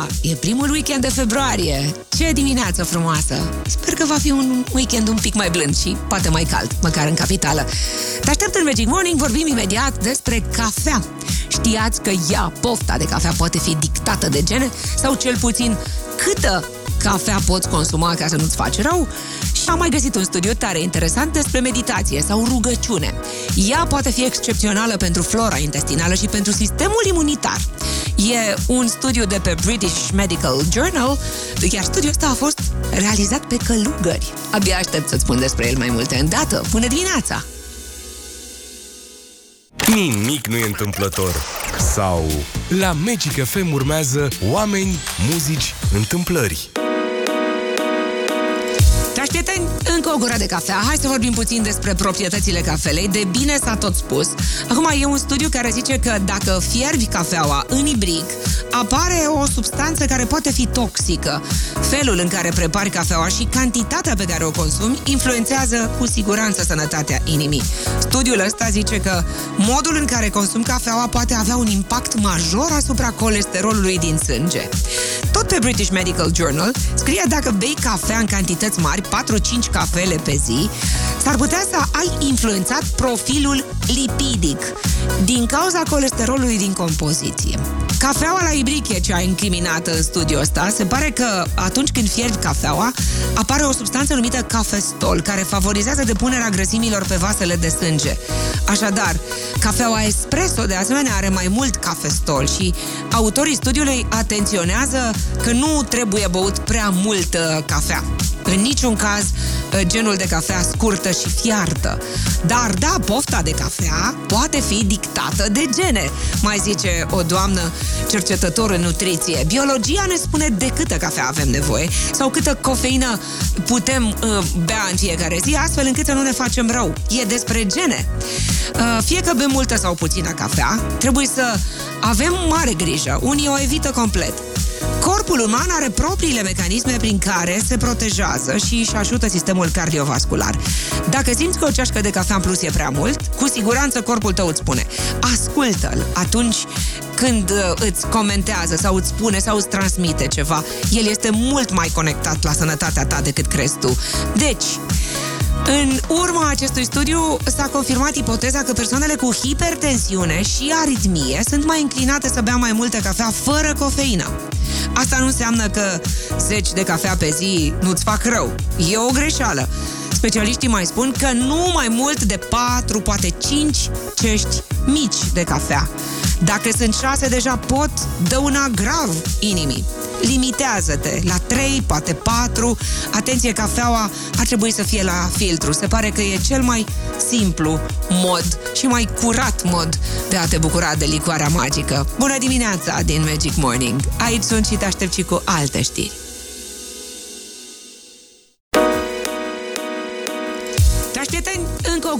Da, e primul weekend de februarie. Ce dimineață frumoasă! Sper că va fi un weekend un pic mai blând și poate mai cald, măcar în capitală. Te aștept în Magic Morning, vorbim imediat despre cafea. Știați că ea, pofta de cafea, poate fi dictată de gene? Sau cel puțin câtă cafea poți consuma ca să nu-ți faci rău? Și am mai găsit un studiu tare interesant despre meditație sau rugăciune. Ea poate fi excepțională pentru flora intestinală și pentru sistemul imunitar. E un studiu de pe British Medical Journal, iar studiul ăsta a fost realizat pe călugări. Abia aștept să-ți spun despre el mai multe îndată. Până dimineața! Nimic nu e întâmplător. Sau la Magic FM urmează oameni, muzici, întâmplări. Dragi prieteni, încă o gură de cafea. Hai să vorbim puțin despre proprietățile cafelei. De bine s-a tot spus. Acum e un studiu care zice că dacă fierbi cafeaua în ibric, apare o substanță care poate fi toxică. Felul în care prepari cafeaua și cantitatea pe care o consumi influențează cu siguranță sănătatea inimii. Studiul ăsta zice că modul în care consumi cafeaua poate avea un impact major asupra colesterolului din sânge. Tot pe British Medical Journal scrie dacă bei cafea în cantități mari, 4-5 cafele pe zi, s-ar putea să ai influențat profilul lipidic din cauza colesterolului din compoziție. Cafeaua la ibric e cea incriminată în studiul ăsta. Se pare că atunci când fierbi cafeaua, apare o substanță numită cafestol, care favorizează depunerea grăsimilor pe vasele de sânge. Așadar, cafeaua espresso de asemenea are mai mult cafestol și autorii studiului atenționează că nu trebuie băut prea multă cafea. În niciun caz ă, genul de cafea scurtă și fiartă. Dar da, pofta de cafea poate fi dictată de gene, mai zice o doamnă cercetător în nutriție. Biologia ne spune de câtă cafea avem nevoie sau câtă cofeină putem uh, bea în fiecare zi, astfel încât să nu ne facem rău. E despre gene. Uh, fie că bem multă sau puțină cafea, trebuie să avem mare grijă. Unii o evită complet. Corpul uman are propriile mecanisme prin care se protejează și își ajută sistemul cardiovascular. Dacă simți că o ceașcă de cafea în plus e prea mult, cu siguranță corpul tău îți spune ascultă-l atunci când uh, îți comentează sau îți spune sau îți transmite ceva. El este mult mai conectat la sănătatea ta decât crezi tu. Deci, în urma acestui studiu s-a confirmat ipoteza că persoanele cu hipertensiune și aritmie sunt mai înclinate să bea mai multă cafea fără cofeină. Asta nu înseamnă că 10 de cafea pe zi nu-ți fac rău. E o greșeală. Specialiștii mai spun că nu mai mult de 4, poate 5 cești mici de cafea. Dacă sunt 6, deja pot dăuna grav inimii. Limitează-te la 3, poate 4. Atenție, cafeaua ar trebui să fie la filtru. Se pare că e cel mai simplu mod și mai curat mod de a te bucura de licoarea magică. Bună dimineața din Magic Morning! Aici sunt și te aștept și cu alte știri.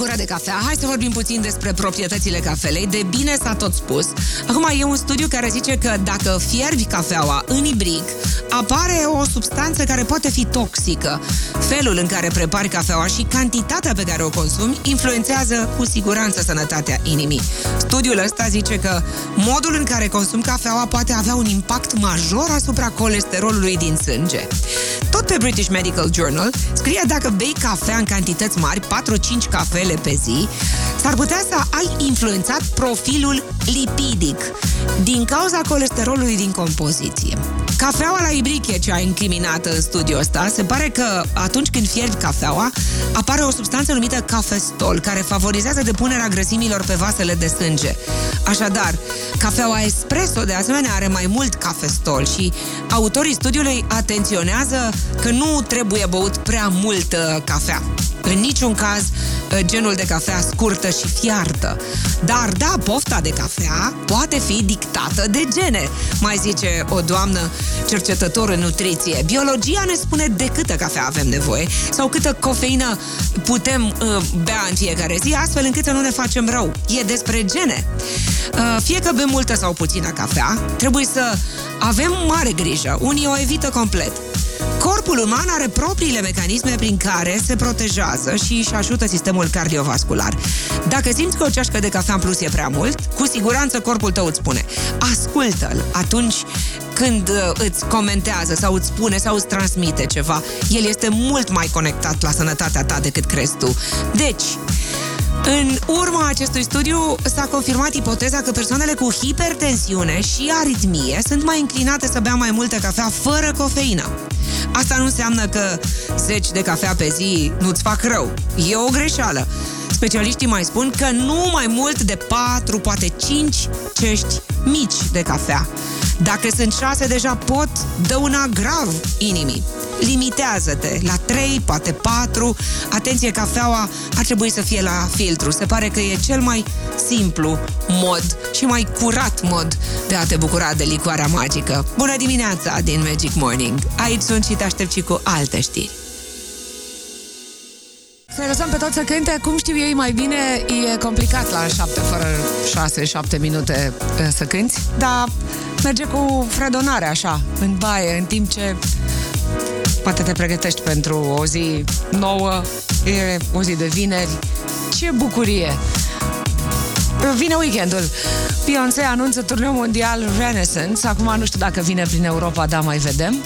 Încă o gură de cafea. Hai să vorbim puțin despre proprietățile cafelei. De bine s-a tot spus. Acum e un studiu care zice că dacă fierbi cafeaua în ibric, apare o substanță care poate fi toxică. Felul în care prepari cafeaua și cantitatea pe care o consumi influențează cu siguranță sănătatea inimii. Studiul ăsta zice că modul în care consumi cafeaua poate avea un impact major asupra colesterolului din sânge. Tot pe British Medical Journal scrie dacă bei cafea în cantități mari, 4-5 cafele pe zi, s-ar putea să ai influențat profilul lipidic din cauza colesterolului din compoziție. Cafeaua la ibric e cea incriminată în studiul ăsta. Se pare că atunci când fierbi cafeaua, apare o substanță numită cafestol, care favorizează depunerea grăsimilor pe vasele de sânge. Așadar, cafeaua espresso de asemenea are mai mult cafestol și autorii studiului atenționează că nu trebuie băut prea multă cafea. În niciun caz genul de cafea scurtă și fiartă. Dar da, pofta de cafea poate fi dictată de gene, mai zice o doamnă cercetător în nutriție. Biologia ne spune de câtă cafea avem nevoie sau câtă cofeină putem uh, bea în fiecare zi, astfel încât să nu ne facem rău. E despre gene. Uh, fie că bem multă sau puțină cafea, trebuie să avem mare grijă. Unii o evită complet. Corpul uman are propriile mecanisme prin care se protejează și își ajută sistemul cardiovascular. Dacă simți că o ceașcă de cafea în plus e prea mult, cu siguranță corpul tău îți spune ascultă-l atunci când uh, îți comentează sau îți spune sau îți transmite ceva. El este mult mai conectat la sănătatea ta decât crezi tu. Deci, în urma acestui studiu s-a confirmat ipoteza că persoanele cu hipertensiune și aritmie sunt mai înclinate să bea mai multă cafea fără cofeină. Asta nu înseamnă că 10 de cafea pe zi nu-ți fac rău. E o greșeală. Specialiștii mai spun că nu mai mult de 4, poate 5 cești mici de cafea. Dacă sunt 6, deja pot dăuna grav inimii limitează-te la 3, poate 4. Atenție, cafeaua ar trebui să fie la filtru. Se pare că e cel mai simplu mod și mai curat mod de a te bucura de licoarea magică. Bună dimineața din Magic Morning! Aici sunt și te aștept și cu alte știri. Să lăsăm pe toți să cânte, cum știu ei mai bine, e complicat la 7 fără 6-7 minute eh, să cânti, dar merge cu fredonare așa, în baie, în timp ce poate te pregătești pentru o zi nouă, e o zi de vineri. Ce bucurie! Vine weekendul. Beyoncé anunță turneu mondial Renaissance. Acum nu știu dacă vine prin Europa, dar mai vedem.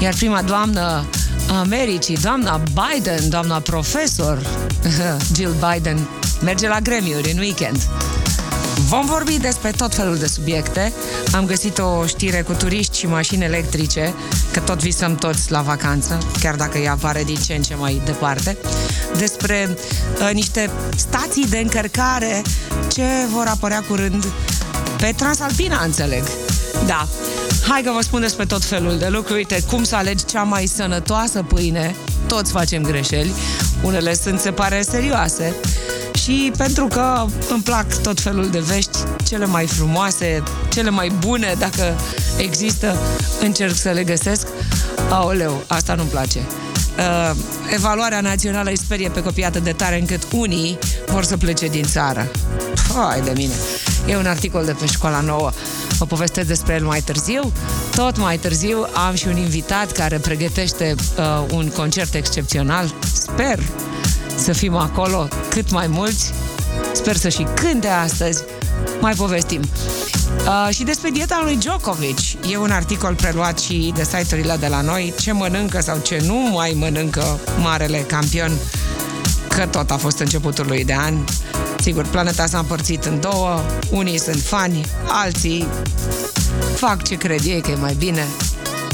Iar prima doamnă Americii, doamna Biden, doamna profesor Jill Biden, merge la Grammy-uri în weekend. Vom vorbi despre tot felul de subiecte. Am găsit o știre cu turiști și mașini electrice, că tot visăm toți la vacanță, chiar dacă ea apare din ce în ce mai departe, despre uh, niște stații de încărcare ce vor apărea curând pe Transalpina, înțeleg. Da. Hai că vă spun despre tot felul de lucruri. Uite, cum să alegi cea mai sănătoasă pâine. Toți facem greșeli. Unele sunt, se pare, serioase și pentru că îmi plac tot felul de vești, cele mai frumoase, cele mai bune, dacă există, încerc să le găsesc. Aoleu, asta nu-mi place. Uh, evaluarea națională îi sperie pe copii atât de tare încât unii vor să plece din țară. Hai de mine! E un articol de pe școala nouă. Vă povestesc despre el mai târziu. Tot mai târziu am și un invitat care pregătește uh, un concert excepțional. Sper să fim acolo cât mai mulți. Sper să și cânte astăzi. Mai povestim. Uh, și despre dieta lui Djokovic. E un articol preluat și de site-urile de la noi. Ce mănâncă sau ce nu mai mănâncă marele campion. Că tot a fost începutul lui de an. Sigur, planeta s-a împărțit în două. Unii sunt fani, alții fac ce cred ei că e mai bine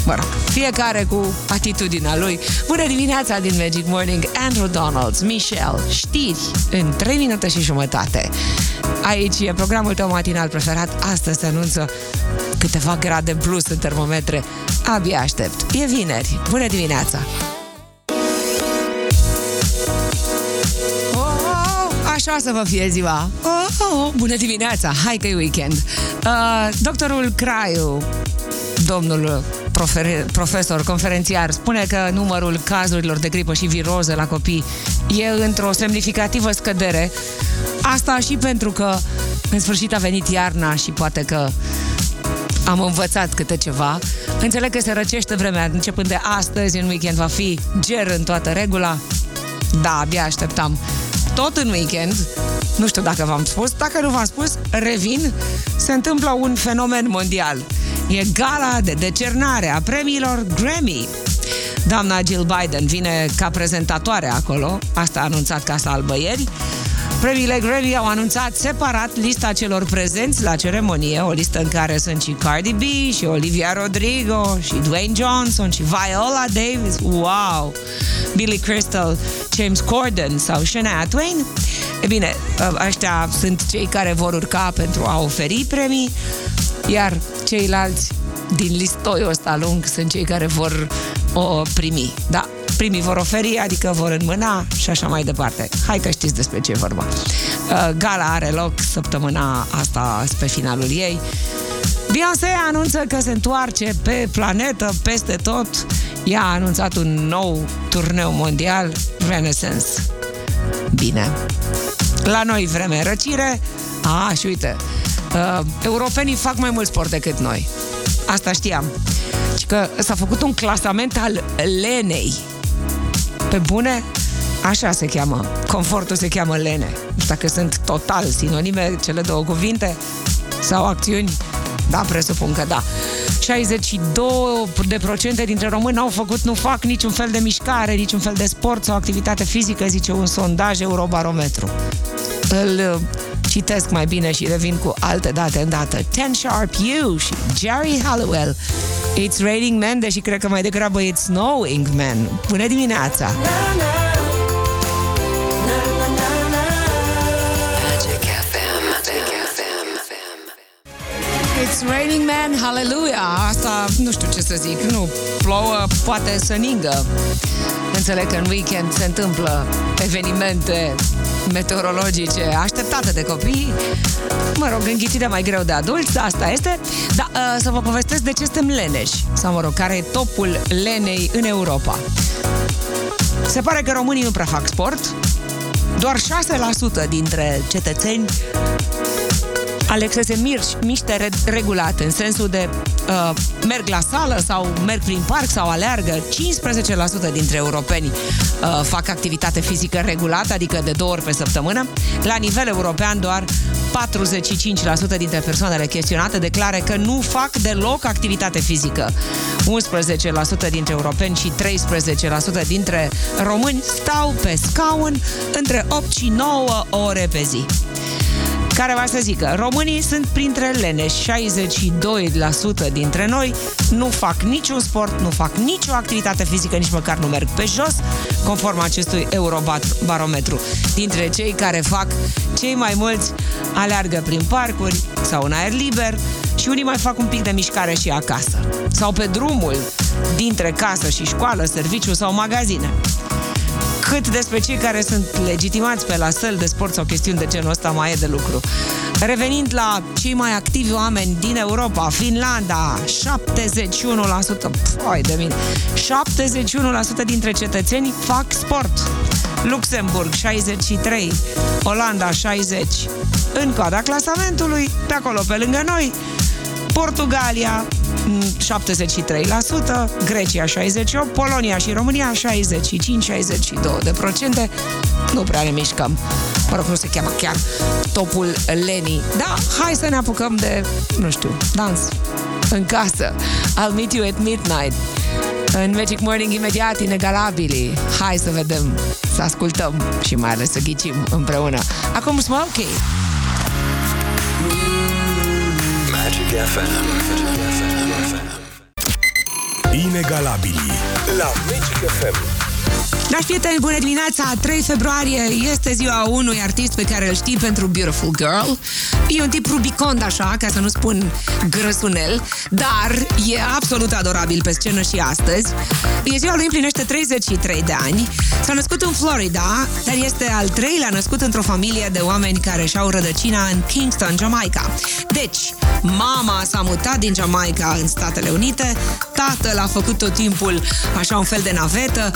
mă rog, fiecare cu atitudinea lui. Bună dimineața din Magic Morning, Andrew Donalds, Michelle, știri în 3 minute și jumătate. Aici e programul tău matinal preferat. Astăzi se anunță câteva grade plus în termometre. Abia aștept. E vineri. Bună dimineața! Oh, așa să vă fie ziua. Oh, oh, bună dimineața! Hai că e weekend. Uh, doctorul Craiu, domnul profesor, conferențiar, spune că numărul cazurilor de gripă și viroză la copii e într-o semnificativă scădere. Asta și pentru că în sfârșit a venit iarna și poate că am învățat câte ceva. Înțeleg că se răcește vremea, începând de astăzi, în weekend va fi ger în toată regula. Da, abia așteptam. Tot în weekend, nu știu dacă v-am spus, dacă nu v-am spus, revin, se întâmplă un fenomen mondial – E gala de decernare a premiilor Grammy. Doamna Jill Biden vine ca prezentatoare acolo, asta a anunțat Casa Albă ieri. Premiile Grammy au anunțat separat lista celor prezenți la ceremonie, o listă în care sunt și Cardi B, și Olivia Rodrigo, și Dwayne Johnson, și Viola Davis, wow! Billy Crystal, James Corden sau Shania Twain. E bine, ăștia sunt cei care vor urca pentru a oferi premii. Iar ceilalți din listoiul ăsta lung sunt cei care vor o primi. Da, primii vor oferi, adică vor înmâna și așa mai departe. Hai că știți despre ce e vorba. Uh, gala are loc săptămâna asta pe finalul ei. Beyoncé anunță că se întoarce pe planetă, peste tot. Ea a anunțat un nou turneu mondial, Renaissance. Bine. La noi vreme răcire. A, și uite, uh, europenii fac mai mult sport decât noi. Asta știam. Și că s-a făcut un clasament al lenei. Pe bune, așa se cheamă. Confortul se cheamă lene. Nu știu dacă sunt total sinonime cele două cuvinte sau acțiuni. Da, presupun că da. 62% dintre români au făcut, nu fac niciun fel de mișcare, niciun fel de sport sau activitate fizică, zice un sondaj Eurobarometru. Îl uh, citesc mai bine și revin cu alte date în dată. Ten Sharp You și Jerry Halliwell. It's raining men, deși cred că mai degrabă it's snowing men. Bună dimineața! Na, na. It's raining man, hallelujah! Asta nu știu ce să zic, nu plouă, poate să ningă. Înțeleg că în weekend se întâmplă evenimente meteorologice așteptate de copii. Mă rog, înghițite mai greu de adulți, asta este. Dar uh, să vă povestesc de ce suntem leneși. Sau, mă rog, care e topul lenei în Europa. Se pare că românii nu prea fac sport. Doar 6% dintre cetățeni aleg să se mirci, miște regulat, în sensul de uh, merg la sală sau merg prin parc sau aleargă. 15% dintre europeni uh, fac activitate fizică regulată, adică de două ori pe săptămână. La nivel european, doar 45% dintre persoanele chestionate declară că nu fac deloc activitate fizică. 11% dintre europeni și 13% dintre români stau pe scaun între 8 și 9 ore pe zi care va să zică, românii sunt printre lene, 62% dintre noi nu fac niciun sport, nu fac nicio activitate fizică, nici măcar nu merg pe jos, conform acestui Eurobarometru. Dintre cei care fac, cei mai mulți aleargă prin parcuri sau în aer liber și unii mai fac un pic de mișcare și acasă. Sau pe drumul dintre casă și școală, serviciu sau magazine cât despre cei care sunt legitimați pe la săl de sport sau chestiuni de genul ăsta mai e de lucru. Revenind la cei mai activi oameni din Europa, Finlanda, 71%, poi de mine, 71% dintre cetățeni fac sport. Luxemburg 63, Olanda 60. În coada clasamentului, pe acolo pe lângă noi, Portugalia 73%, Grecia 68%, Polonia și România 65-62%. De procente. Nu prea ne mișcăm. Mă rog, nu se cheamă chiar topul Lenii. Da, hai să ne apucăm de, nu știu, dans în casă. I'll meet you at midnight. În Magic Morning imediat inegalabili. Hai să vedem, să ascultăm și mai ales să ghicim împreună. Acum Smokey. Magic FM. Inegalabili la Magic FM. Dragi prieteni, bună dimineața! 3 februarie este ziua unui artist pe care îl știi pentru Beautiful Girl. E un tip rubicond așa, ca să nu spun grăsunel, dar e absolut adorabil pe scenă și astăzi. E ziua lui împlinește 33 de ani. S-a născut în Florida, dar este al treilea născut într-o familie de oameni care și-au rădăcina în Kingston, Jamaica. Deci, mama s-a mutat din Jamaica în Statele Unite, tatăl a făcut tot timpul așa un fel de navetă,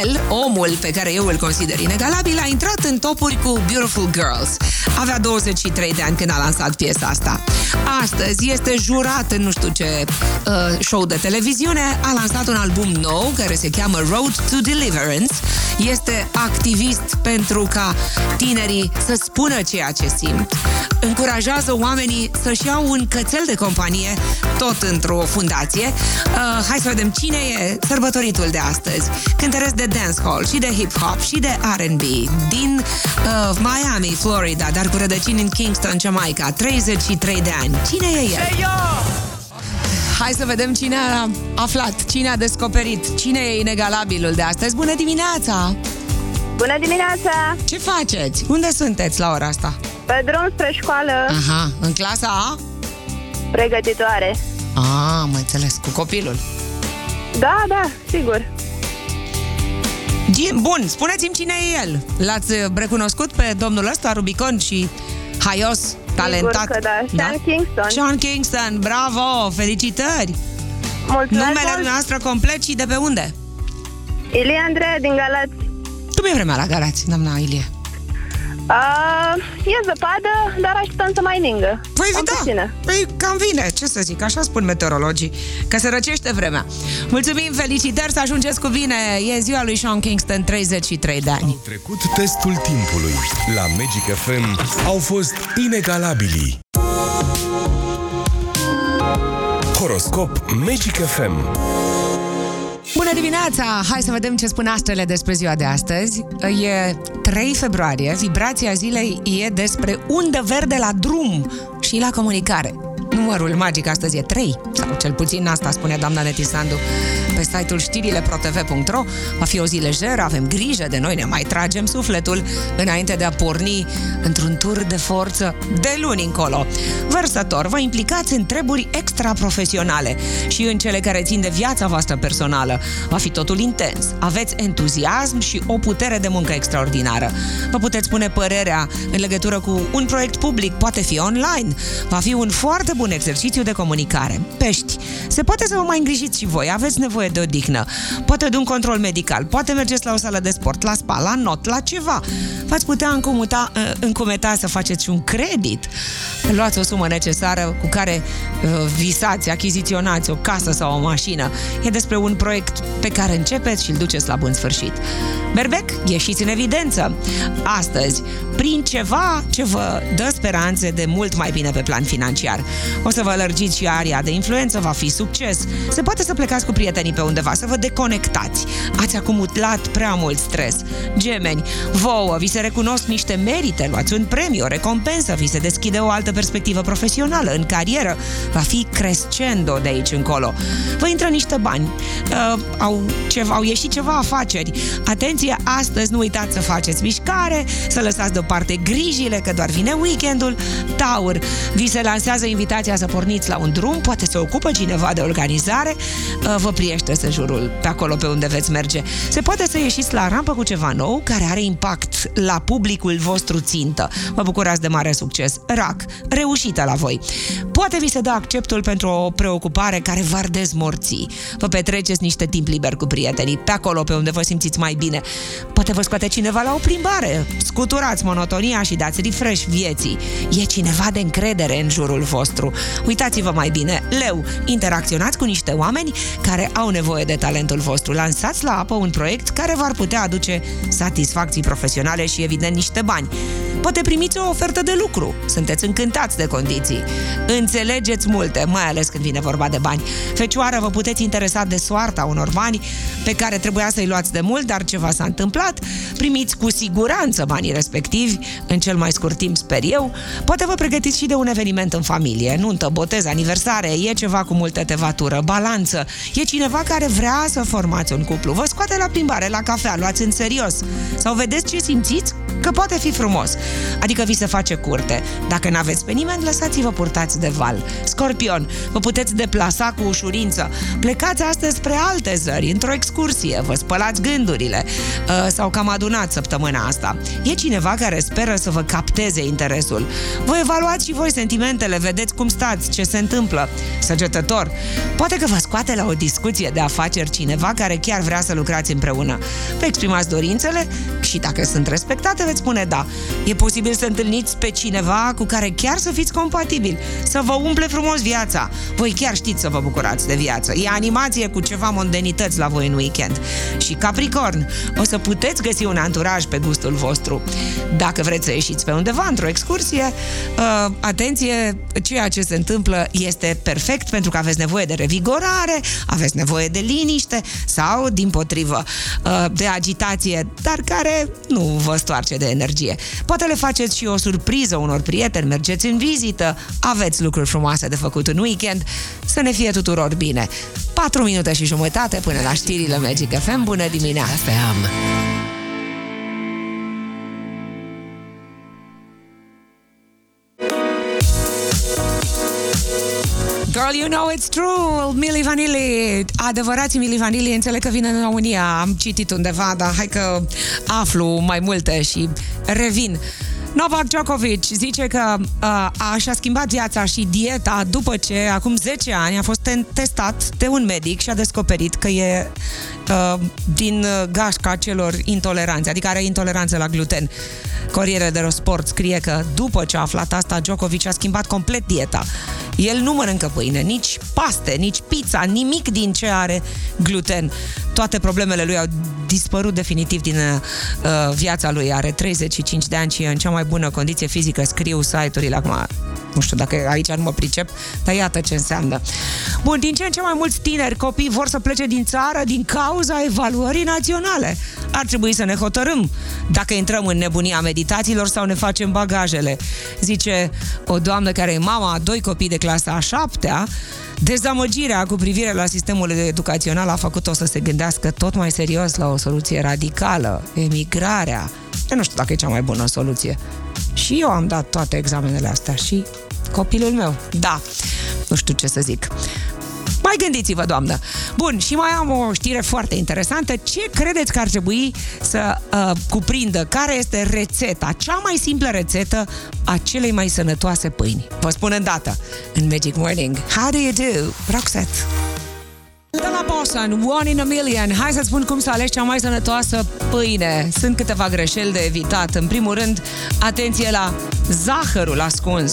el, omul pe care eu îl consider inegalabil, a intrat în topuri cu Beautiful Girls. Avea 23 de ani când a lansat piesa asta. Astăzi este jurat în nu știu ce uh, show de televiziune, a lansat un album nou care se cheamă Road to Deliverance. Este activist pentru ca tinerii să spună ceea ce simt. Încurajează oamenii să-și iau un cățel de companie, tot într-o fundație. Uh, hai să vedem cine e sărbătoritul de astăzi. Cântăresc de dancehall și de hip-hop și de R&B din uh, Miami, Florida, dar cu rădăcini în Kingston, Jamaica, 33 de ani. Cine e el? Hai să vedem cine a aflat, cine a descoperit, cine e inegalabilul de astăzi. Bună dimineața! Bună dimineața! Ce faceți? Unde sunteți la ora asta? Pe drum spre școală. Aha, în clasa A? Pregătitoare. Ah, am înțeles, cu copilul. Da, da, sigur. Bun, spuneți-mi cine e el. L-ați recunoscut pe domnul ăsta, Rubicon și haios, talentat? Sigur că da, Sean da? Kingston. Sean Kingston, bravo, felicitări! Mulțumesc Numele mult. noastră complet și de pe unde? Ilie Andrei din Galați. Cum e vremea la Galați, doamna Ilie? Uh, e zăpadă, dar așteptăm să mai ningă. Păi cam da, puțină. păi cam vine, ce să zic, așa spun meteorologii, că se răcește vremea. Mulțumim, felicitări, să ajungeți cu bine. E ziua lui Sean Kingston, 33 de ani. Au trecut testul timpului. La Magic FM au fost inegalabili. Horoscop Magic FM Bună dimineața! Hai să vedem ce spun astrele despre ziua de astăzi. E 3 februarie, vibrația zilei e despre undă verde la drum și la comunicare. Numărul magic astăzi e 3, sau cel puțin asta spune doamna Netisandu pe site-ul știrile.protv.ro. Va fi o zi lejeră, avem grijă de noi, ne mai tragem sufletul înainte de a porni într-un tur de forță de luni încolo. Vărsător, vă implicați în treburi extra-profesionale și în cele care țin de viața voastră personală. Va fi totul intens. Aveți entuziasm și o putere de muncă extraordinară. Vă puteți spune părerea în legătură cu un proiect public, poate fi online. Va fi un foarte bun exercițiu de comunicare. Pești, se poate să vă mai îngrijiți și voi, aveți nevoie nevoie de odihnă, poate de un control medical, poate mergeți la o sală de sport, la spa, la not, la ceva. V-ați putea încumuta, uh, încumeta să faceți un credit, luați o sumă necesară cu care uh, visați, achiziționați o casă sau o mașină. E despre un proiect pe care începeți și îl duceți la bun sfârșit. Berbec, ieșiți în evidență. Astăzi, prin ceva ce vă dă speranțe de mult mai bine pe plan financiar. O să vă lărgiți și aria de influență, va fi succes. Se poate să plecați cu prietenii pe undeva, să vă deconectați. Ați acumulat prea mult stres. Gemeni, vouă, vi se recunosc niște merite, luați un premiu, o recompensă, vi se deschide o altă perspectivă profesională, în carieră, va fi crescendo de aici încolo. Vă intră niște bani, uh, au, ceva, au ieșit ceva afaceri. Atenție, astăzi nu uitați să faceți mișcare, să lăsați deoparte grijile, că doar vine weekendul. Taur, vi se lansează invitația să porniți la un drum, poate să ocupă cineva de organizare, uh, vă priește sejurul pe acolo pe unde veți merge. Se poate să ieșiți la rampă cu ceva nou care are impact la publicul vostru țintă. Vă bucurați de mare succes. Rac, reușită la voi. Poate vi se dă acceptul pentru o preocupare care v-ar dezmorți. Vă petreceți niște timp liber cu prietenii, pe acolo pe unde vă simțiți mai bine. Poate vă scoate cineva la o plimbare. Scuturați monotonia și dați refresh vieții. E cineva de încredere în jurul vostru. Uitați-vă mai bine. Leu, interacționați cu niște oameni care au nevoie de talentul vostru. Lansați la apă un proiect care v-ar putea aduce satisfacții profesionale și, evident, niște bani. Poate primiți o ofertă de lucru. Sunteți încântați de condiții. Înțelegeți multe, mai ales când vine vorba de bani. Fecioară, vă puteți interesa de soarta unor bani pe care trebuia să-i luați de mult, dar ceva s-a întâmplat. Primiți cu siguranță banii respectivi, în cel mai scurt timp, sper eu. Poate vă pregătiți și de un eveniment în familie, nuntă, botez, aniversare, e ceva cu multă tevatură, balanță. E cineva care vrea să formați un cuplu. Vă scoate la plimbare, la cafea, luați în serios. Sau vedeți ce simțiți? Că poate fi frumos. Adică vi se face curte. Dacă nu aveți pe nimeni, lăsați-vă purtați de val. Scorpion, vă puteți deplasa cu ușurință. Plecați astăzi spre alte zări, într-o excursie, vă spălați gândurile uh, sau cam adunat săptămâna asta. E cineva care speră să vă capteze interesul. Vă evaluați și voi sentimentele, vedeți cum stați, ce se întâmplă. Săgetător, poate că vă scoate la o discuție de afaceri cineva care chiar vrea să lucrați împreună. Vă exprimați dorințele și dacă sunt respectate, veți spune da. E posibil să întâlniți pe cineva cu care chiar să fiți compatibili, să vă umple frumos viața. Voi chiar știți să vă bucurați de viață. E animație cu ceva mondenități la voi în weekend. Și Capricorn, o să puteți găsi un anturaj pe gustul vostru. Dacă vreți să ieșiți pe undeva într-o excursie, uh, atenție, ceea ce se întâmplă este perfect pentru că aveți nevoie de revigorare, aveți nevoie de liniște sau, din potrivă, uh, de agitație, dar care nu vă stoarce de energie. Poate le faceți și o surpriză unor prieteni, mergeți în vizită, aveți lucruri frumoase de făcut în weekend, să ne fie tuturor bine. 4 minute și jumătate până la știrile Magic FM. Bună dimineața! FM. Girl, you know it's true, Milli Vanilli. Adevărații Milli Vanilli, înțeleg că vine în România. Am citit undeva, dar hai că aflu mai multe și revin. Novak Djokovic zice că uh, a, și-a schimbat viața și dieta după ce acum 10 ani a fost testat de un medic și a descoperit că e uh, din gașca celor intoleranți, adică are intoleranță la gluten. Corriere de Sport scrie că după ce a aflat asta, Djokovic a schimbat complet dieta. El nu mănâncă pâine, nici paste, nici pizza, nimic din ce are gluten. toate problemele lui au dispărut definitiv din uh, viața lui. Are 35 de ani și e în cea mai bună condiție fizică. Scriu site-urile acum nu știu dacă aici nu mă pricep, dar iată ce înseamnă. Bun, din ce în ce mai mulți tineri copii vor să plece din țară din cauza evaluării naționale. Ar trebui să ne hotărâm dacă intrăm în nebunia meditațiilor sau ne facem bagajele. Zice o doamnă care e mama a doi copii de clasa a șaptea, Dezamăgirea cu privire la sistemul educațional a făcut-o să se gândească tot mai serios la o soluție radicală, emigrarea. Eu nu știu dacă e cea mai bună soluție. Și eu am dat toate examenele astea și copilul meu. Da, nu știu ce să zic. Mai gândiți-vă, doamnă. Bun, și mai am o știre foarte interesantă. Ce credeți că ar trebui să uh, cuprindă? Care este rețeta, cea mai simplă rețetă a celei mai sănătoase pâini? Vă spun îndată, în Magic Morning. How do you do, Roxette? De la Bosan, One in a Million. Hai să spun cum să alegi cea mai sănătoasă pâine. Sunt câteva greșeli de evitat. În primul rând, atenție la zahărul ascuns.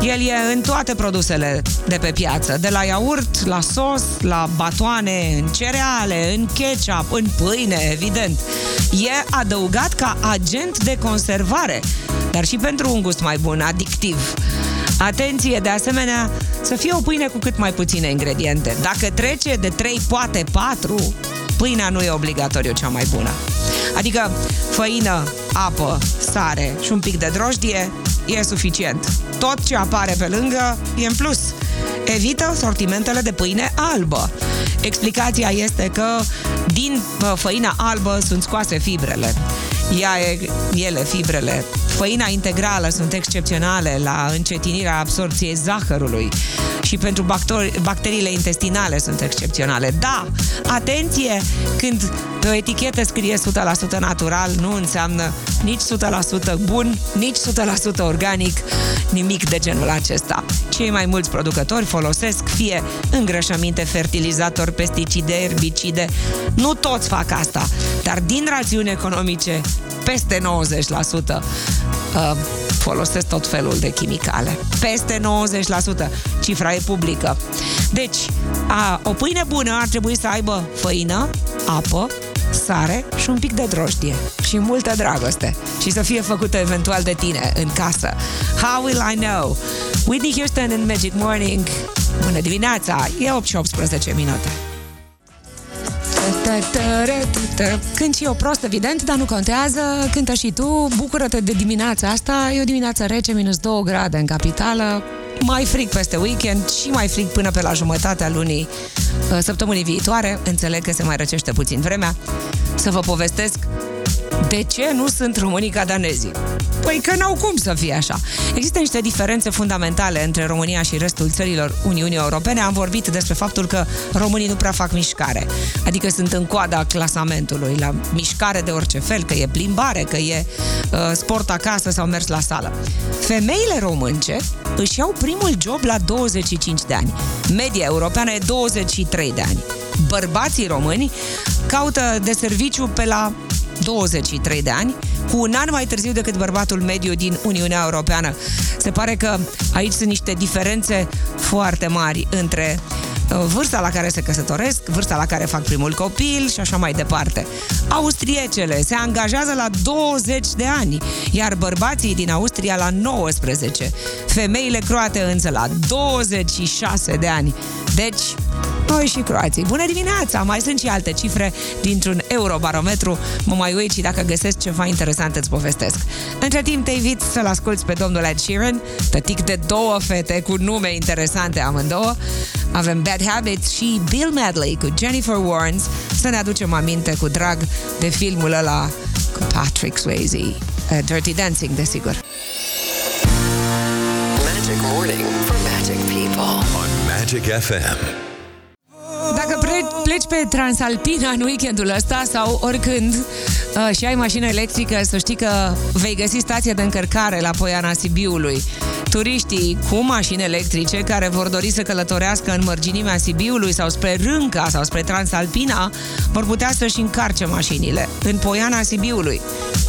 El e în toate produsele de pe piață, de la iaurt, la sos, la batoane, în cereale, în ketchup, în pâine, evident. E adăugat ca agent de conservare, dar și pentru un gust mai bun, adictiv. Atenție, de asemenea, să fie o pâine cu cât mai puține ingrediente. Dacă trece de 3, poate 4, pâinea nu e obligatoriu cea mai bună. Adică făină, apă, sare și un pic de drojdie e suficient. Tot ce apare pe lângă e în plus. Evită sortimentele de pâine albă. Explicația este că din făina albă sunt scoase fibrele. Ea e, ele, fibrele. Făina integrală sunt excepționale la încetinirea absorției zahărului și pentru bactori, bacteriile intestinale sunt excepționale. Da, atenție, când pe o etichetă scrie 100% natural, nu înseamnă nici 100% bun, nici 100% organic, nimic de genul acesta. Cei mai mulți producători folosesc fie îngrășăminte, fertilizatori, pesticide, erbicide. Nu toți fac asta, dar din rațiuni economice, peste 90% uh, folosesc tot felul de chimicale. Peste 90%. Cifra e publică. Deci, a, o pâine bună ar trebui să aibă făină, apă, sare și un pic de drojdie și multă dragoste și să fie făcută eventual de tine în casă. How will I know? Whitney Houston în Magic Morning. Bună dimineața! E 8 și 18 minute. Când și eu prost, evident, dar nu contează. Cântă și tu, bucură-te de dimineața asta. E o dimineață rece, minus 2 grade în capitală. Mai frig peste weekend și mai frig până pe la jumătatea lunii uh, săptămânii viitoare. Înțeleg că se mai răcește puțin vremea. Să vă povestesc de ce nu sunt românii ca danezii? Păi că n-au cum să fie așa. Există niște diferențe fundamentale între România și restul țărilor Uniunii Europene. Am vorbit despre faptul că românii nu prea fac mișcare. Adică sunt în coada clasamentului, la mișcare de orice fel, că e plimbare, că e uh, sport acasă sau mers la sală. Femeile românce își iau primul job la 25 de ani. Media europeană e 23 de ani. Bărbații români caută de serviciu pe la 23 de ani, cu un an mai târziu decât bărbatul mediu din Uniunea Europeană. Se pare că aici sunt niște diferențe foarte mari între uh, vârsta la care se căsătoresc, vârsta la care fac primul copil și așa mai departe. Austriecele se angajează la 20 de ani, iar bărbații din Austria la 19. Femeile croate însă la 26 de ani. Deci, noi și croații. Bună dimineața! Mai sunt și alte cifre dintr-un eurobarometru. Mă mai uit și dacă găsesc ceva interesant îți povestesc. Între timp te invit să-l asculti pe domnul Ed Sheeran, tătic de două fete cu nume interesante amândouă. Avem Bad Habits și Bill Medley cu Jennifer Warnes să ne aducem aminte cu drag de filmul ăla cu Patrick Swayze. Uh, Dirty Dancing, desigur. Magic Morning for Magic People on Magic FM. Dacă pleci pe Transalpina în weekendul ăsta sau oricând uh, și ai mașină electrică, să știi că vei găsi stație de încărcare la Poiana Sibiului. Turiștii cu mașini electrice care vor dori să călătorească în mărginimea Sibiului sau spre Rânca sau spre Transalpina vor putea să-și încarce mașinile în Poiana Sibiului.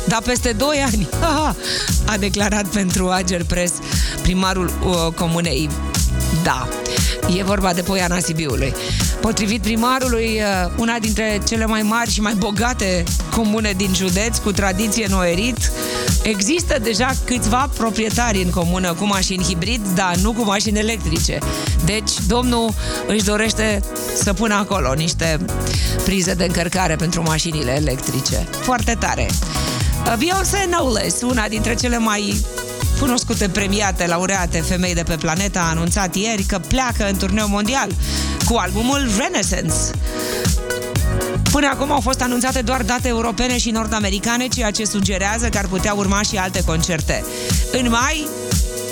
Dar peste 2 ani, a declarat pentru Ager Press primarul uh, comunei da. E vorba de Poiana Sibiului. Potrivit primarului, uh, una dintre cele mai mari și mai bogate comune din județ, cu tradiție noerit, există deja câțiva proprietari în comună cu mașini hibrid, dar nu cu mașini electrice. Deci, domnul își dorește să pună acolo niște prize de încărcare pentru mașinile electrice. Foarte tare! Uh, Beyoncé Knowles, una dintre cele mai cunoscute premiate, laureate femei de pe planetă, a anunțat ieri că pleacă în turneu mondial cu albumul Renaissance. Până acum au fost anunțate doar date europene și nord-americane, ceea ce sugerează că ar putea urma și alte concerte. În mai,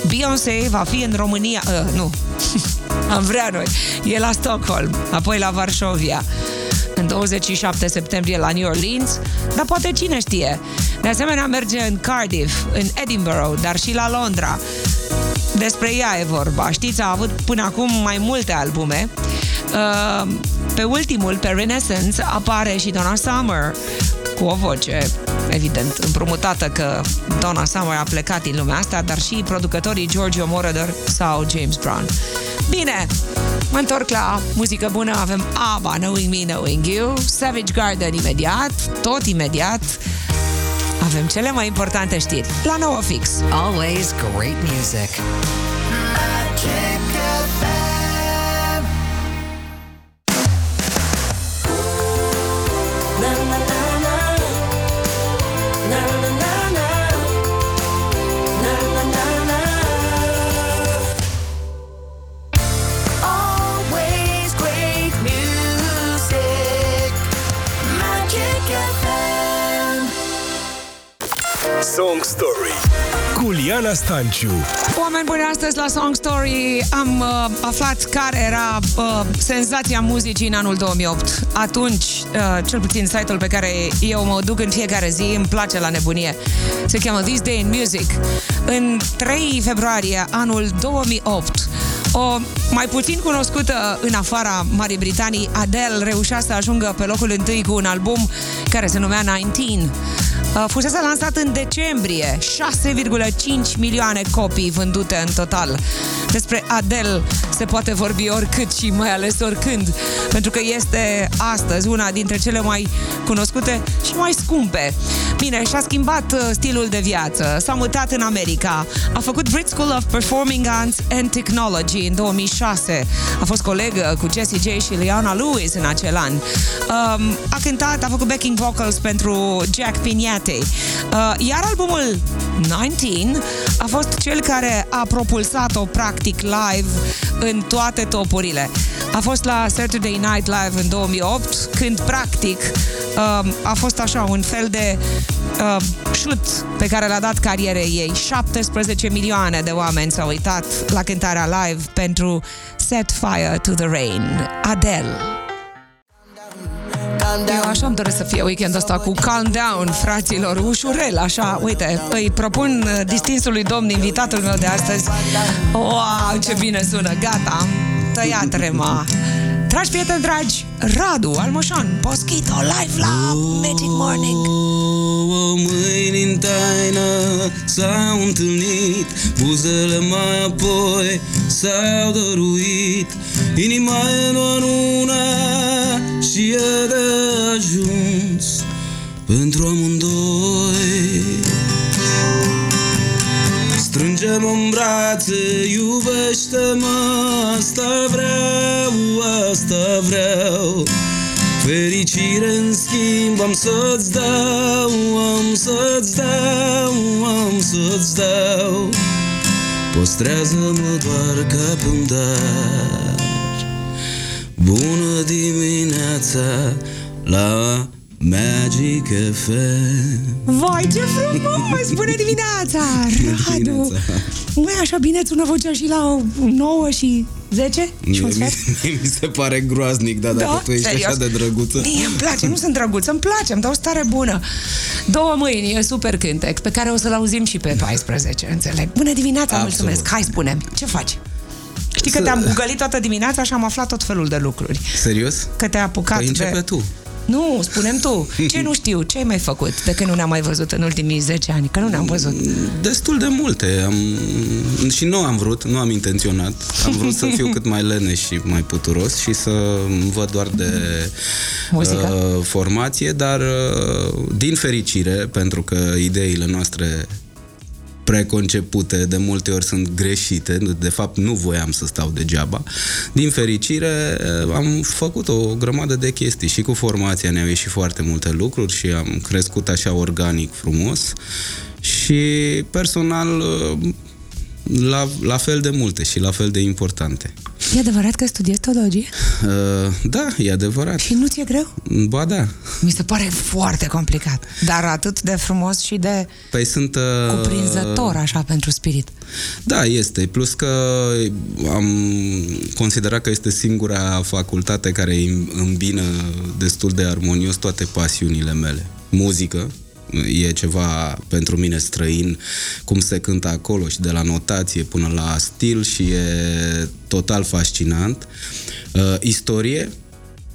Beyoncé va fi în România... Uh, nu, am vrea noi. E la Stockholm, apoi la Varșovia în 27 septembrie la New Orleans, dar poate cine știe. De asemenea, merge în Cardiff, în Edinburgh, dar și la Londra. Despre ea e vorba. Știți, a avut până acum mai multe albume. Uh, pe ultimul, pe Renaissance, apare și Donna Summer cu o voce evident împrumutată că Donna Summer a plecat din lumea asta, dar și producătorii Giorgio Moroder sau James Brown. Bine, mă întorc la muzică bună, avem ABBA, Knowing Me, Knowing You, Savage Garden imediat, tot imediat, avem cele mai importante știri la 9 fix. Always great music. Always cu Liana Stanciu Oameni buni, astăzi la Song Story am uh, aflat care era uh, senzația muzicii în anul 2008. Atunci, uh, cel puțin site-ul pe care eu mă duc în fiecare zi, îmi place la nebunie. Se cheamă This Day in Music. În 3 februarie anul 2008, o mai puțin cunoscută în afara Marii Britanii, Adele reușea să ajungă pe locul întâi cu un album care se numea 19. Uh, Fusese lansat în decembrie, 6,5 milioane copii vândute în total. Despre Adele se poate vorbi oricât și mai ales oricând, pentru că este astăzi una dintre cele mai cunoscute și mai scumpe. Bine, și-a schimbat uh, stilul de viață, s-a mutat în America, a făcut Brit School of Performing Arts and Technology în 2006, a fost colegă cu Jessie J și Leona Lewis în acel an. Um, a cântat, a făcut backing vocals pentru Jack Pignate. Uh, iar albumul 19 a fost cel care a propulsat-o practic live în toate topurile. A fost la Saturday Night Live în 2008, când practic uh, a fost așa un fel de uh, șut pe care l-a dat carierei ei. 17 milioane de oameni s-au uitat la cântarea live pentru Set Fire to the Rain. Adele. Eu așa îmi doresc să fie weekendul ăsta cu Calm Down, fraților, ușurel, așa. Uite, îi propun uh, distinsului domn, invitatul meu de astăzi. Wow, ce bine sună, gata, am tăiat rema. Dragi prieteni dragi, Radu Almoșan, Poschito, live la Magic Morning. Două mâini în taină s-au întâlnit Buzele mai apoi s-au dăruit Inima e doar una și e de ajuns Pentru amândoi. Strângem în brațe, iubește-mă Asta vreau, asta vreau. Fericire în schimb am să-ți dau, am să-ți dau, am să-ți dau. Păstrează-mă doar ca pe un dar Bună dimineața la Magic FM Vai, ce frumos! Bună dimineața, Radu! dimineața. Măi, așa bine îți sună vocea și la 9 și 10? Și un Mie, sfert? mi, mi se pare groaznic, dar dacă Da? tu ești Serios? așa de drăguță Mie îmi place, nu sunt drăguț, îmi place, îmi dau stare bună. Două mâini, e super cântec, pe care o să-l auzim și pe 14, înțeleg. Bună dimineața, Absolut. mulțumesc. Hai, spune ce faci? Știi că Să- te-am googălit toată dimineața și am aflat tot felul de lucruri. Serios? Că te-ai apucat Păi începe de... tu Nu, spunem tu. Ce nu știu? Ce ai mai făcut de când nu ne-am mai văzut în ultimii 10 ani? Că nu ne-am văzut. Destul de multe. Am, și nu am vrut, nu am intenționat. Am vrut să fiu cât mai leneș și mai puturos și să văd doar de Muzică? uh, formație, dar uh, din fericire, pentru că ideile noastre preconcepute de multe ori sunt greșite, de fapt nu voiam să stau degeaba. Din fericire uh, am făcut o grămadă de chestii și cu formația ne-au ieșit foarte multe lucruri și am crescut așa organic frumos și personal uh, la, la fel de multe și la fel de importante. E adevărat că studiezi teologie? Uh, da, e adevărat. Și nu ți-e greu? Ba da. Mi se pare foarte complicat, dar atât de frumos și de Păi sunt... Uh, cuprinzător așa pentru spirit. Da, este. Plus că am considerat că este singura facultate care îmi îmbină destul de armonios toate pasiunile mele. Muzică, e ceva pentru mine străin, cum se cântă acolo și de la notație până la stil și e total fascinant. Uh, istorie,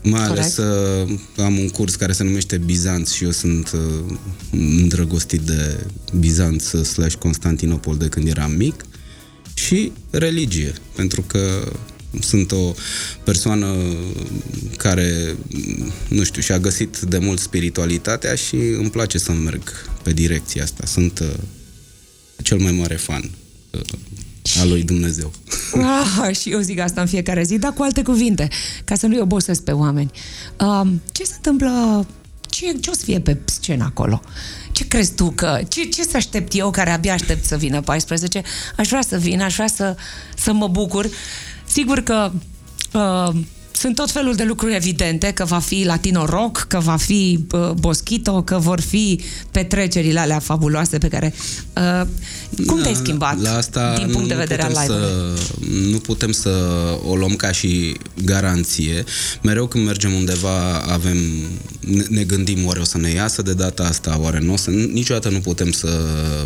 mai ales uh, am un curs care se numește Bizanț și eu sunt uh, îndrăgostit de Bizanț slash Constantinopol de când eram mic și religie, pentru că sunt o persoană care, nu știu, și-a găsit de mult spiritualitatea și îmi place să merg pe direcția asta. Sunt uh, cel mai mare fan uh, al lui Dumnezeu. Ah, și eu zic asta în fiecare zi, dar cu alte cuvinte, ca să nu-i obosesc pe oameni. Um, ce se întâmplă, ce, ce o să fie pe scenă acolo? Ce crezi tu că, ce, ce să aștept eu care abia aștept să vină 14? Aș vrea să vin, aș vrea să, să mă bucur. Sigur că uh, sunt tot felul de lucruri evidente, că va fi latino rock, că va fi uh, boschito, că vor fi petrecerile alea fabuloase pe care... Uh, cum te-ai Da, schimbat la asta din punct de nu vedere al putem live-ului? să, Nu putem să o luăm ca și garanție. Mereu când mergem undeva avem, ne, ne gândim oare o să ne iasă de data asta, oare nu o să... Niciodată nu putem să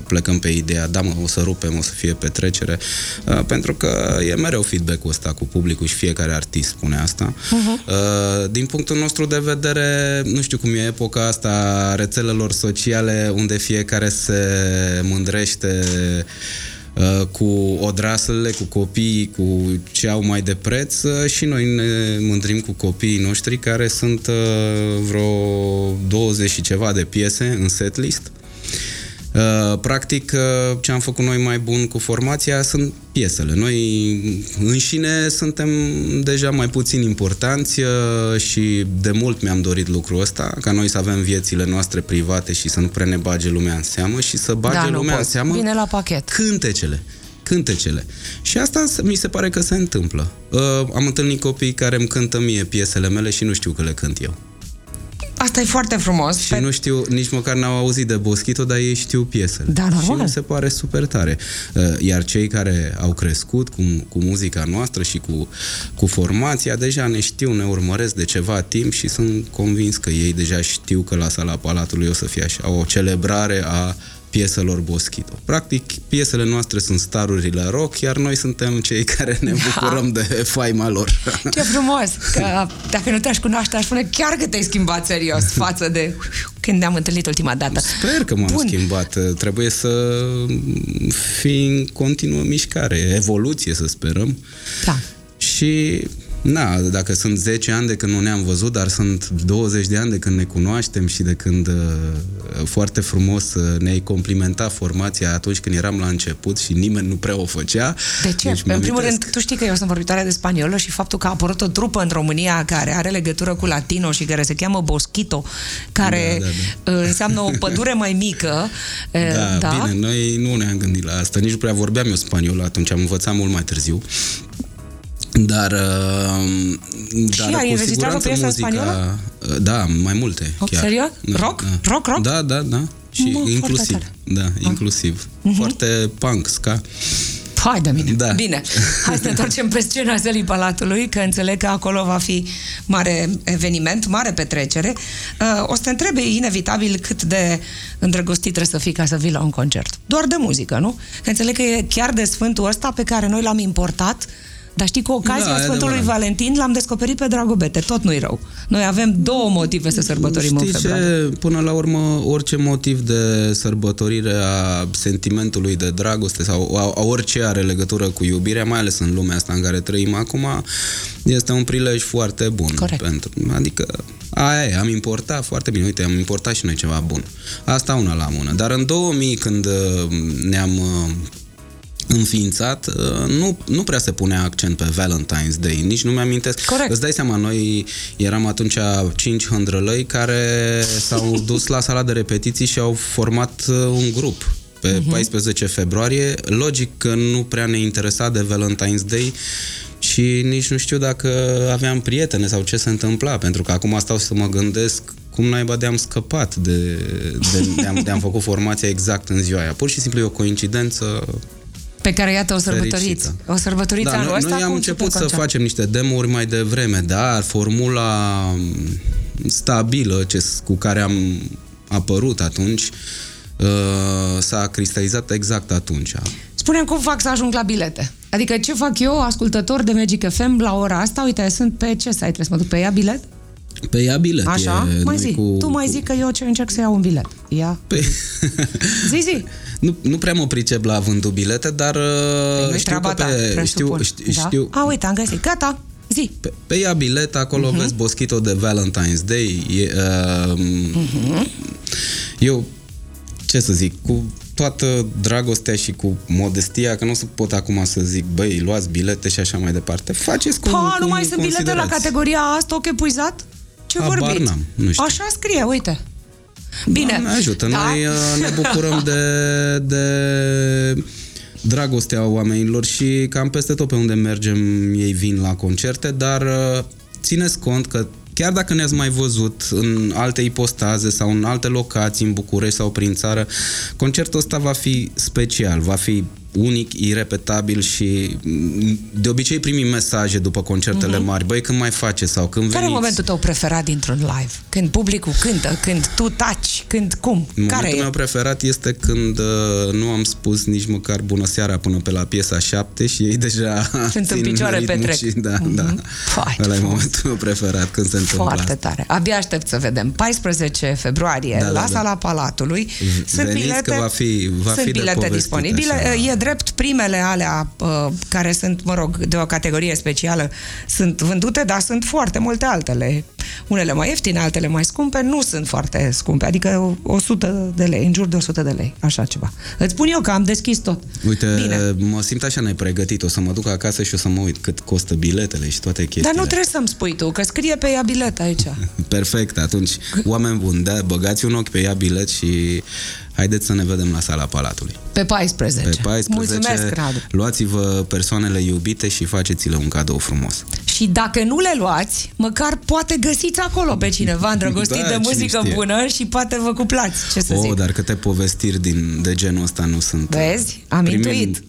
plecăm pe ideea, da mă, o să rupem, o să fie petrecere, uh, pentru că e mereu feedback-ul ăsta cu publicul și fiecare artist spune asta. Uh-huh. Din punctul nostru de vedere, nu știu cum e epoca asta a rețelelor sociale unde fiecare se mândrește uh, cu odraslele, cu copiii, cu ce au mai de preț uh, și noi ne mândrim cu copiii noștri care sunt uh, vreo 20 și ceva de piese în setlist. Uh, Practic, uh, ce am făcut noi mai bun cu formația sunt piesele. Noi înșine suntem deja mai puțin importanți uh, și de mult mi-am dorit lucrul ăsta, ca noi să avem viețile noastre private și să nu prea ne bage lumea în seamă și să bage Da, nu lumea în poți. seamă Vine la pachet. cântecele. Cântecele. Și asta s- mi se pare că se întâmplă. Uh, am întâlnit copii care îmi cântă mie piesele mele și nu știu că le cânt eu. Asta e foarte frumos. Și nu știu, nici măcar n-au auzit de Boschito, dar ei știu piesele. Da, normal. Și mi se pare super tare. Uh, Iar cei care au crescut cu, cu muzica noastră și cu, cu formația, deja ne știu, ne urmăresc de ceva timp și sunt convins că ei deja știu că la sala Palatului o să fie așa, o celebrare a pieselor Boschito. Practic, piesele noastre sunt starurile rock, iar noi suntem cei care ne bucurăm de faima lor. Ce frumos! Că dacă nu te-aș cunoaște, aș spune chiar că te-ai schimbat serios față de când ne-am întâlnit ultima dată. Sper că m-am Bun. schimbat. Trebuie să fii în continuă mișcare, evoluție să sperăm. Da. Și Na, dacă sunt 10 ani de când nu ne-am văzut, dar sunt 20 de ani de când ne cunoaștem și de când uh, foarte frumos uh, ne-ai complimentat formația atunci când eram la început și nimeni nu prea o făcea. De ce? Deci în primul mi-amintesc. rând, tu știi că eu sunt vorbitoare de spaniolă și faptul că a apărut o trupă în România care are legătură cu latino și care se cheamă Boschito, care Da, da, uh, înseamnă o pădure mai mică. uh, Da, da? bine, noi nu ne-am gândit la asta. Nici nu prea vorbeam eu spaniolă atunci, am învățat mult mai târziu. Dar, uh, dar ai cu înregistrat siguranță o piesă în muzica, spaniolă? uh, Da, mai multe. Oh, chiar. serios? Da, Rock? Da. Rock, rock? Da, da, da. Și Bă, foarte inclusiv. tare. Da, inclusiv. Foarte punk, ska. Hai de mine. Da. Bine. Hai să ne întoarcem pe scena Zălii Palatului, că înțeleg că acolo va fi mare eveniment, mare petrecere. Uh, o să te întrebe inevitabil cât de îndrăgostit trebuie să fii ca să vii la un concert. Doar de muzică, nu? Că înțeleg că e chiar de sfântul ăsta pe care noi l-am importat Dar știi, cu ocazia Da, e Sfântului adevărat. Valentin l-am descoperit pe Dragobete, tot nu-i rău. Noi avem două motive să sărbătorim în Știi februarie. ce? Până la urmă, orice motiv de sărbătorire a sentimentului de dragoste sau a, a orice are legătură cu iubirea, mai ales în lumea asta în care trăim acum, este un prilej foarte bun. Corect. Pentru, adică, aia e, am importat foarte bine. Uite, am importat și noi ceva bun. Asta una la mână. Dar în 2000, când uh, ne-am uh, înființat, uh, nu, nu prea se punea accent pe Valentine's Day, nici nu mi-amintesc. Corect. Îți dai seama, noi eram atunci cinci hândrălăi care s-au dus la sala de repetiții și au format uh, un grup pe 14 februarie. Logic că nu prea ne interesa de Valentine's Day și nici nu știu dacă aveam prietene sau ce se întâmpla, pentru că acum stau să mă gândesc cum naiba de-am scăpat de, de, de-am, de-am făcut formația exact în ziua aia. Pur și simplu e o coincidență Pe care, iată, o sărbătoriți. fericită. O sărbătoriți Da, anul noi, ăsta noi am cu un început să superconcert. facem niște demo-uri mai devreme, dar formula stabilă ce, cu care am apărut atunci uh, s-a cristalizat exact atunci. Spune cum fac să ajung la bilete. Adică ce fac eu, ascultător de Magic FM, la ora asta? Uite, sunt pe ce site? Trebuie să mă duc pe ea bilet? Pe ea bilet. Așa? e, mai noi zi. Cu, tu mai cu- zi că eu ce încerc să iau un bilet. Ia. Pe... Zi, zi. nu, nu prea mă pricep la vândul bilete, dar uh, Nu-i știu că treaba ta, pe, știu, presupun. știu, da? știu, A, uite, am găsit. Gata. Zi. Pe, pe ea bilet, acolo uh-huh. vezi Boschito de Valentine's Day. E, uh, uh-huh. Eu, ce să zic, cu toată dragostea și cu modestia, că nu o să pot acum să zic, băi, luați bilete și așa mai departe. Faceți cum, Ha, cum nu mai sunt bilete la considerați. categoria A, stoc epuizat? Ce Habar vorbiți? n-am, nu știu. Așa scrie, uite. Bine. Doamne ajută, Da? noi uh, ne bucurăm de, de dragostea oamenilor și cam peste tot pe unde mergem ei vin la concerte, dar uh, țineți cont că chiar dacă ne-ați mai văzut în alte ipostaze sau în alte locații, în București sau prin țară, concertul ăsta va fi special, va fi unic, irepetabil și mm, de obicei primim mesaje după concertele mari. Băi, când mai face sau când Mhm. Care e veniți? momentul tău preferat dintr-un live? Când publicul cântă, când tu taci, când cum? Care Momentul e? meu preferat este când uh, nu am spus nici măcar bună seara până pe la piesa 7 și ei deja Sunt în țin picioare ritmul pe trec. Și, da, da. Fai, ce Ăla e frumos. momentul meu preferat când se întâmplă Foarte asta. tare. Abia aștept să vedem. 14 februarie, Da, la da, da. sala Palatului. Sunt veniți bilete, că va fi- va sunt fi de bilete povestit, disponibile. așa. E drept, primele alea uh, care sunt, mă rog, de o categorie specială, sunt vândute, dar sunt foarte multe altele. Unele mai ieftine, altele mai scumpe, nu sunt foarte scumpe, adică 100 de lei, în jur de 100 de lei, așa ceva. Îți spun eu că am deschis tot. Uite, Bine. mă simt așa nepregătit. O să mă duc acasă și o să mă uit cât costă biletele și toate chestiile. Dar nu trebuie să-mi spui tu, că scrie pe ea bilet aici. Perfect, atunci, oameni buni, da, băgați un ochi pe ea bilet și haideți să ne vedem la sala Palatului. Pe 14. Pe 14, Mulțumesc, Radu. luați-vă persoanele iubite și faceți-le un cadou frumos. Și dacă nu le luați, măcar poate găsiți acolo pe cineva îndrăgostit Da, de cine muzică știe. bună și poate vă cuplați, ce să Oh, zic. dar câte povestiri din, de genul ăsta nu sunt. Vezi? Am Primim- intuit.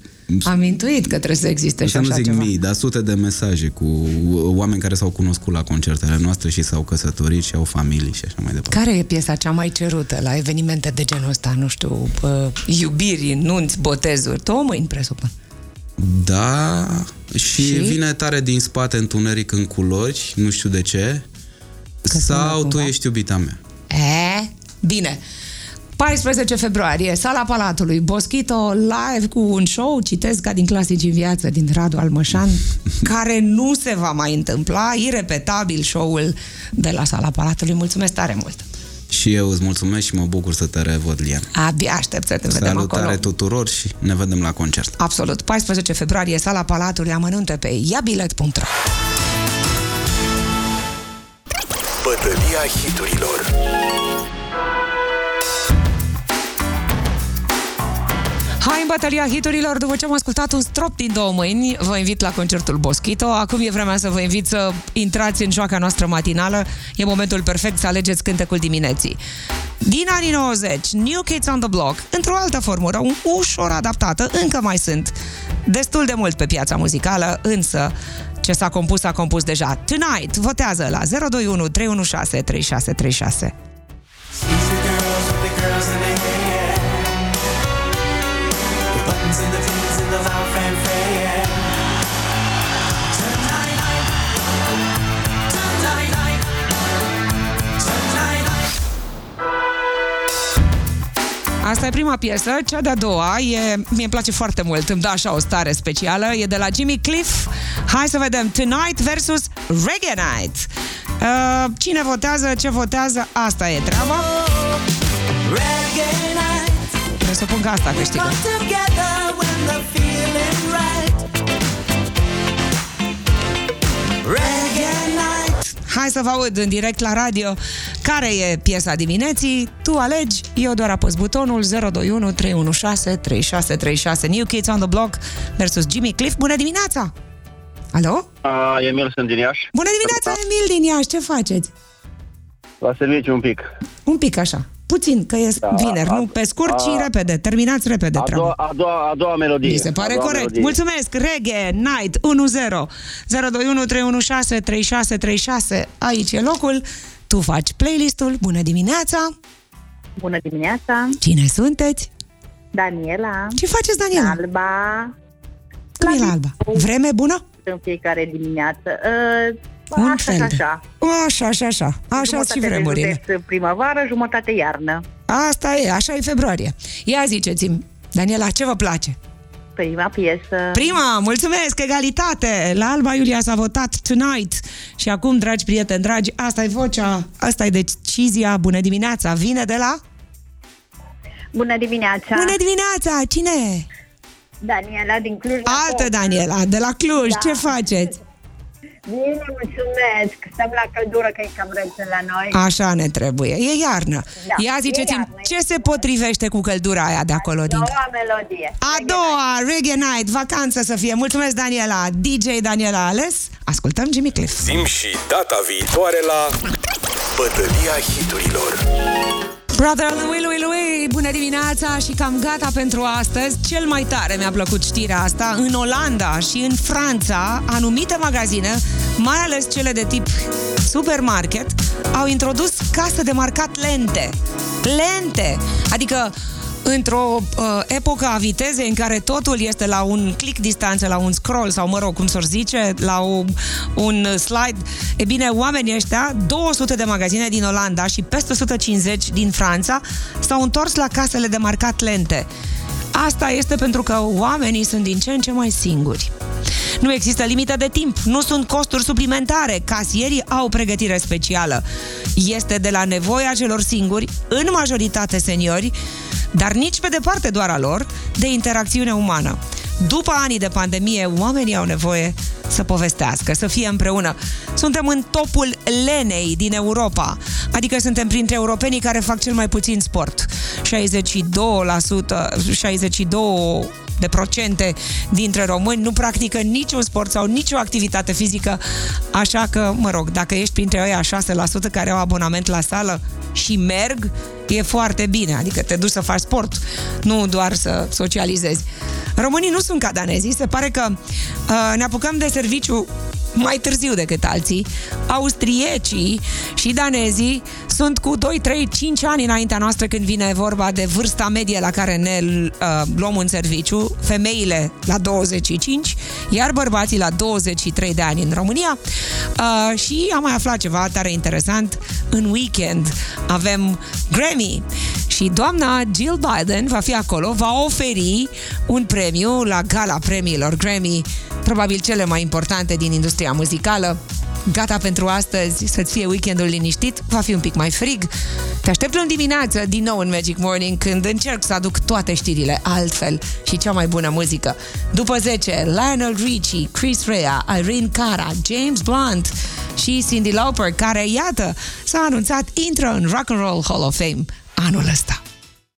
Am intuit că trebuie să existe și Să nu așa zic ceva. mii, dar sute de mesaje cu oameni care s-au cunoscut la concertele noastre și s-au căsătorit și au familii și așa mai departe. Care e piesa cea mai cerută la evenimente de genul ăsta? Nu știu, bă, iubiri, nunți, botezuri. Două mâini, presupun. Da, și, Și? și vine tare din spate întuneric în culori, nu știu de ce. Sună sau tu cumva? ești iubita mea. E, bine. 14 februarie, Sala Palatului, Boschito live cu un show, citesc ca din clasici în viață, din Radu Almășan, care nu se va mai întâmpla, irepetabil show-ul de la Sala Palatului. Mulțumesc tare mult! Și eu îți mulțumesc și mă bucur să te revăd, Lian. Abia aștept să te vedem Salutare acolo. tuturor și ne vedem la concert. Absolut. 14 februarie, Sala Palatului, amănunte pe iabilet.ro Bătălia hiturilor. Hai în bătălia hiturilor, după ce am ascultat un strop din două mâini, vă invit la concertul Boschito. Acum e vremea să vă invit să intrați în joaca noastră matinală. E momentul perfect să alegeți cântecul dimineții. Din anii 90, New Kids on the Block, într-o altă formură, un ușor adaptată, încă mai sunt destul de mult pe piața muzicală, însă ce s-a compus, s-a compus deja. Tonight, votează la 021 316 3636. Easy girls with the girls in their hair. The buttons and the jeans and the loud fanfare. Asta e prima piesă. Cea de-a doua e... Mie îmi place foarte mult. Îmi dă așa o stare specială. E de la Jimmy Cliff. Hai să vedem. Tonight versus Reggae Night. Uh, cine votează, ce votează, asta e treaba. Reggae night. Presupun că asta câștigă. Come together when the feeling right. Reggae night. Hai să vă aud în direct la radio care e piesa dimineții. Tu alegi, eu doar apăs butonul 021 316 3636 New Kids on the Block versus Jimmy Cliff. Bună dimineața! Alo? A, Emil, sunt din Iași. Bună dimineața, Emil din Iași, ce faceți? La serviciu un pic. Un pic așa, puțin, că e Da, vineri, a- nu? Pe scurt, ci a- repede, terminați repede A doua, treaba. a doua, a doua melodie. Mi se pare a doua corect. melodie. Mulțumesc! Reggae, Night, 1-0 021 316 3636 Aici e locul. Tu faci playlistul. Bună dimineața! Bună dimineața, Cine sunteți? Daniela, Ce faceți, Daniela? Alba, Cum e la Alba? Vreme bună? în fiecare dimineață. Uh, Un așa, fel așa, de- așa. Așa, așa, așa. Așa Jumătate și de vremurile. județ primăvară, jumătate iarnă. Asta e, așa e februarie. Ia ziceți-mi, Daniela, ce vă place? Prima piesă. Prima, mulțumesc, egalitate! La Alba Iulia s-a votat Tonight. Și acum, dragi prieteni, dragi, asta e vocea, asta e decizia, bună dimineața, vine de la... Bună dimineața, Bună dimineața, cine e? Daniela din Cluj. Altă Daniela, de la Cluj, Da. ce faceți? Bine, mulțumesc. Stăm la căldură că e cam rece la noi. Așa ne trebuie, e iarnă. Da, Ia e ziceți-mi, iarnă, e ce se potrivește cu căldura aia de acolo din... Noua melodie. A doua, Reggae Night, vacanță să fie. Mulțumesc, Daniela. DJ Daniela a ales. Ascultăm Jimmy Cliff. Zim și data viitoare la Bătălia hiturilor. Brother lui lui lui, bună dimineața și cam gata pentru astăzi. Cel mai tare mi-a plăcut știrea asta. În Olanda și în Franța, anumite magazine, mai ales cele de tip supermarket, au introdus casă de marcat lente. Lente! Adică într-o uh, epocă a vitezei în care totul este la un click distanță, la un scroll sau, mă rog, cum s-or zice, la o, un slide, e bine, oamenii ăștia, 200 de magazine din Olanda și peste 150 din Franța, s-au întors la casele de marcat lente. Asta este pentru că oamenii sunt din ce în ce mai singuri. Nu există limită de timp, nu sunt costuri suplimentare, casierii au pregătire specială. Este de la nevoia celor singuri, în majoritate seniori, dar nici pe departe doar a lor, de interacțiune umană. După anii de pandemie, oamenii au nevoie să povestească, să fie împreună. Suntem în topul lenei din Europa, adică suntem printre europenii care fac cel mai puțin sport. 62%, 62 de procente dintre români nu practică niciun sport sau nicio activitate fizică, așa că, mă rog, dacă ești printre ăia 6% care au abonament la sală și merg, e foarte bine, adică te duci să faci sport, nu doar să socializezi. Românii nu sunt ca danezii, se pare că uh, ne apucăm de serviciu mai târziu decât alții. Austriecii și danezii sunt cu 2, 3, 5 ani înaintea noastră când vine vorba de vârsta medie la care ne uh, luăm în serviciu, femeile la 25, iar bărbații la 23 de ani în România. Uh, și am mai aflat ceva tare interesant. În weekend avem Grammy și doamna Jill Biden va fi acolo, va oferi un premiu la gala premiilor Grammy, probabil cele mai importante din industria muzicală. Gata pentru astăzi, să-ți fie weekendul liniștit, va fi un pic mai frig. Te aștept luni dimineață, din nou în Magic Morning, când încerc să aduc toate știrile altfel și cea mai bună muzică. După 10, Lionel Richie, Chris Rea, Irene Cara, James Blunt și Cindy Lauper, care, iată, s-a anunțat, intră în Rock and Roll Hall of Fame anul ăsta.